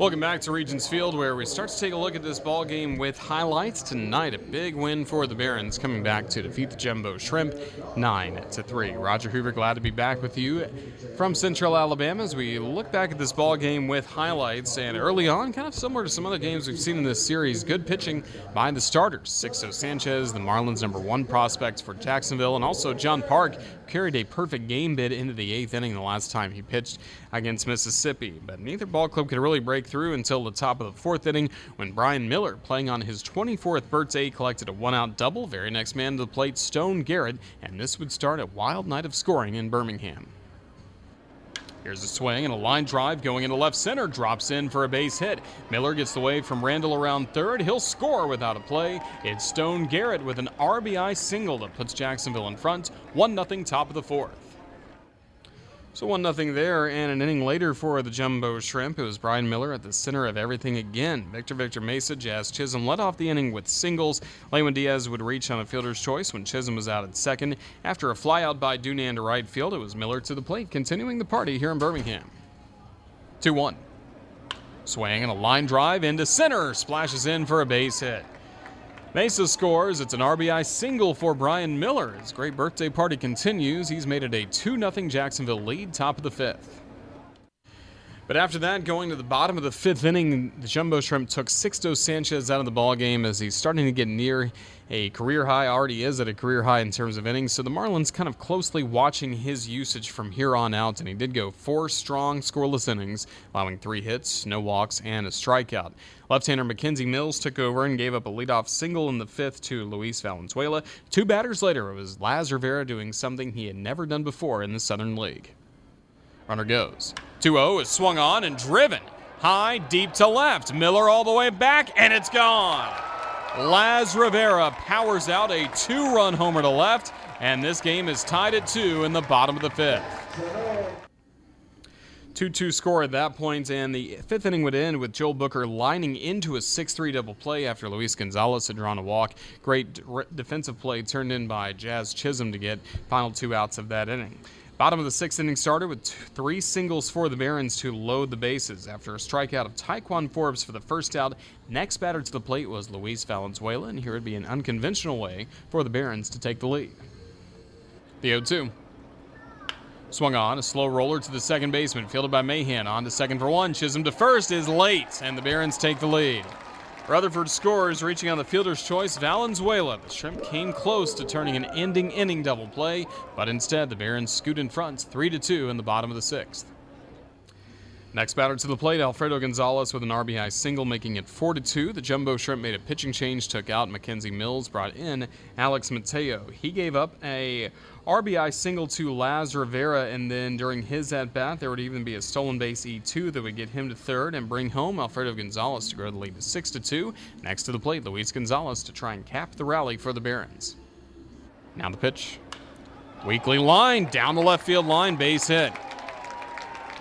Welcome back to Regions Field, where we start to take a look at this ball game with highlights tonight. A big win for the Barons, coming back to defeat the Jumbo Shrimp, nine to three. Roger Hoover, glad to be back with you from Central Alabama as we look back at this ball game with highlights. And early on, kind of similar to some other games we've seen in this series, good pitching by the starters. Sixto Sanchez, the Marlins' number one prospect for Jacksonville, and also John Parke carried a perfect game bid into the eighth inning the last time he pitched against Mississippi. But neither ball club could really break through until the top of the fourth inning when Brian Miller, playing on his 24th birthday, collected a one out double. Very next man to the plate, Stone Garrett, and this would start a wild night of scoring in Birmingham. Here's a swing and a line drive going into left center, drops in for a base hit. Miller gets away from Randall around third. He'll score without a play. It's Stone Garrett with an RBI single that puts Jacksonville in front, 1 0 top of the fourth. So 1 0 there, and an inning later for the Jumbo Shrimp, it was Brian Miller at the center of everything again. Victor Victor Mesa, Jazz Chisholm led off the inning with singles. Lewin Diaz would reach on a fielder's choice when Chisholm was out at second. After a flyout by Dunand to right field, it was Miller to the plate, continuing the party here in Birmingham. 2 1. Swing and a line drive into center, splashes in for a base hit. Mesa scores. It's an RBI single for Brian Miller. His great birthday party continues. He's made it a 2 0 Jacksonville lead, top of the fifth. But after that, going to the bottom of the fifth inning, the Jumbo Shrimp took Sixto Sanchez out of the ball game as he's starting to get near a career high, already is at a career high in terms of innings. So the Marlins kind of closely watching his usage from here on out, and he did go four strong scoreless innings, allowing three hits, no walks, and a strikeout. Left-hander McKenzie Mills took over and gave up a leadoff single in the fifth to Luis Valenzuela. Two batters later, it was Laz Rivera doing something he had never done before in the Southern League. Runner goes. 2-0 is swung on and driven. High, deep to left. Miller all the way back, and it's gone. Laz Rivera powers out a two run homer to left, and this game is tied at two in the bottom of the fifth. 2 2 score at that point, and the fifth inning would end with Joel Booker lining into a 6 3 double play after Luis Gonzalez had drawn a walk. Great defensive play turned in by Jazz Chisholm to get final two outs of that inning. Bottom of the sixth inning started with three singles for the Barons to load the bases. After a strikeout of Ti'Quan Forbes for the first out, next batter to the plate was Luis Valenzuela, and here would be an unconventional way for the Barons to take the lead. The 0 2. Swung on, a slow roller to the second baseman, fielded by Mahan. On to second for one. Chisholm to first is late, and the Barons take the lead. Rutherford scores, reaching on the fielder's choice, Valenzuela. The Shrimp came close to turning an ending inning double play, but instead the Barons scoot in front 3 2 in the bottom of the sixth. Next batter to the plate, Alfredo Gonzalez with an RBI single, making it 4 2. The Jumbo Shrimp made a pitching change, took out McKenzie Mills, brought in Alex Mateo. He gave up a RBI single to Laz Rivera, and then during his at bat, there would even be a stolen base E2 that would get him to third and bring home Alfredo Gonzalez to grow the lead to 6 to 2. Next to the plate, Luis Gonzalez to try and cap the rally for the Barons. Now the pitch. Weakly line down the left field line, base hit.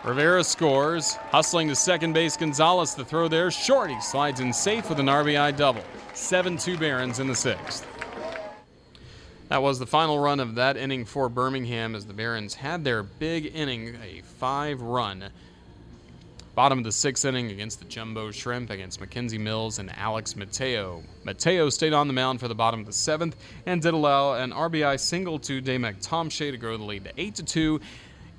Rivera scores, hustling to second base. Gonzalez, the throw there short. He slides in safe with an RBI double. 7 2 Barons in the sixth. That was the final run of that inning for Birmingham as the Barons had their big inning, a five run. Bottom of the sixth inning against the Jumbo Shrimp against McKenzie Mills and Alex Mateo. Mateo stayed on the mound for the bottom of the seventh and did allow an RBI single to Damek Tomscha to grow the lead to 8 to 2.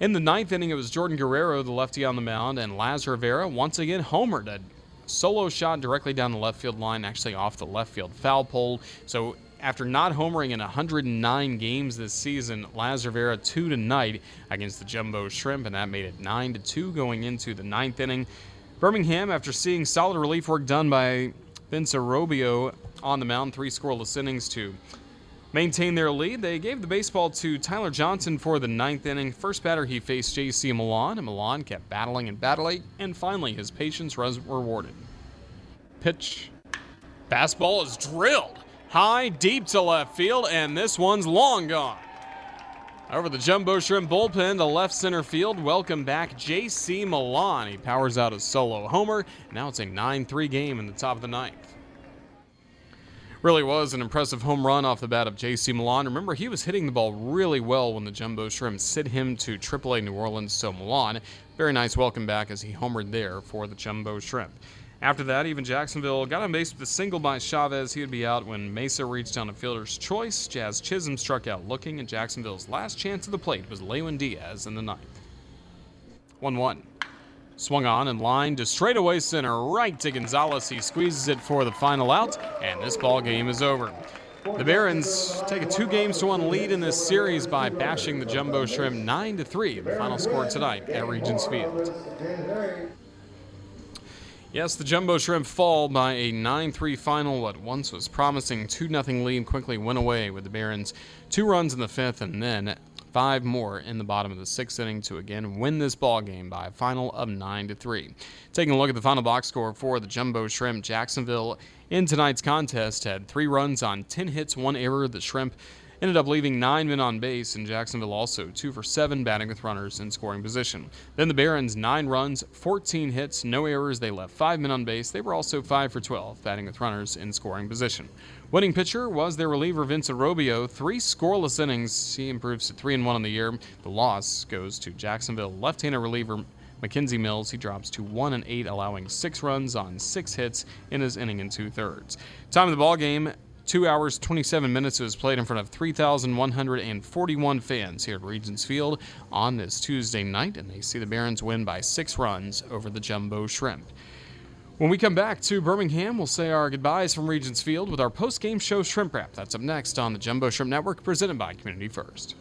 In the ninth inning, it was Jordan Guerrero, the lefty on the mound, and Laz Rivera once again homered a solo shot directly down the left field line, actually off the left field foul pole. So after not homering in 109 games this season, Laz Rivera two tonight against the Jumbo Shrimp, and that made it 9 to 2 going into the ninth inning. Birmingham, after seeing solid relief work done by Vince Arobio on the mound, three scoreless innings to maintain their lead. They gave the baseball to Tyler Johnson for the ninth inning. First batter, he faced J.C. Milan, and Milan kept battling and battling, and finally his patience was rewarded. Pitch. Fastball is drilled high, deep to left field, and this one's long gone. Over the Jumbo Shrimp bullpen to left center field, welcome back J.C. Milan. He powers out a solo homer. Now it's a 9 3 game in the top of the ninth. Really was an impressive home run off the bat of J.C. Milan. Remember, he was hitting the ball really well when the Jumbo Shrimp sent him to AAA New Orleans. So Milan very nice welcome back as he homered there for the Jumbo Shrimp. After that, even Jacksonville got on base with a single by Chavez. He would be out when Mesa reached on a fielder's choice. Jazz Chisholm struck out looking, and Jacksonville's last chance at the plate was Lewin Diaz in the ninth. 1 1. Swung on and lined to straightaway center, right to Gonzalez. He squeezes it for the final out, and this ball game is over. The Barons take a two games to one lead in this series by bashing the Jumbo Shrimp 9 to 3. The final score tonight at Regions Field. Yes, the Jumbo Shrimp fall by a 9 3 final. What once was promising 2 0 lead quickly went away with the Barons two runs in the fifth and then five more in the bottom of the sixth inning to again win this ball game by a final of 9 to 3. Taking a look at the final box score for the Jumbo Shrimp, Jacksonville in tonight's contest had three runs on 10 hits, one error. The Shrimp ended up leaving nine men on base, and Jacksonville also two for seven batting with runners in scoring position. Then the Barons, nine runs, 14 hits, no errors. They left five men on base. They were also five for 12 batting with runners in scoring position. Winning pitcher was their reliever Vincent Arobio. Three scoreless innings. He improves to three and one on the year. The loss goes to Jacksonville left-handed reliever McKenzie Mills, he drops to 1 and 8, allowing 6 runs on 6 hits in his inning and two thirds. Time of the ball game, Two hours, 27 minutes. It was played in front of 3,141 fans here at Regions Field on this Tuesday night, and they see the Barons win by six runs over the Jumbo Shrimp. When we come back to Birmingham, we'll say our goodbyes from Regions Field with our post-game show Shrimp Wrap. That's up next on the Jumbo Shrimp Network, presented by Community First.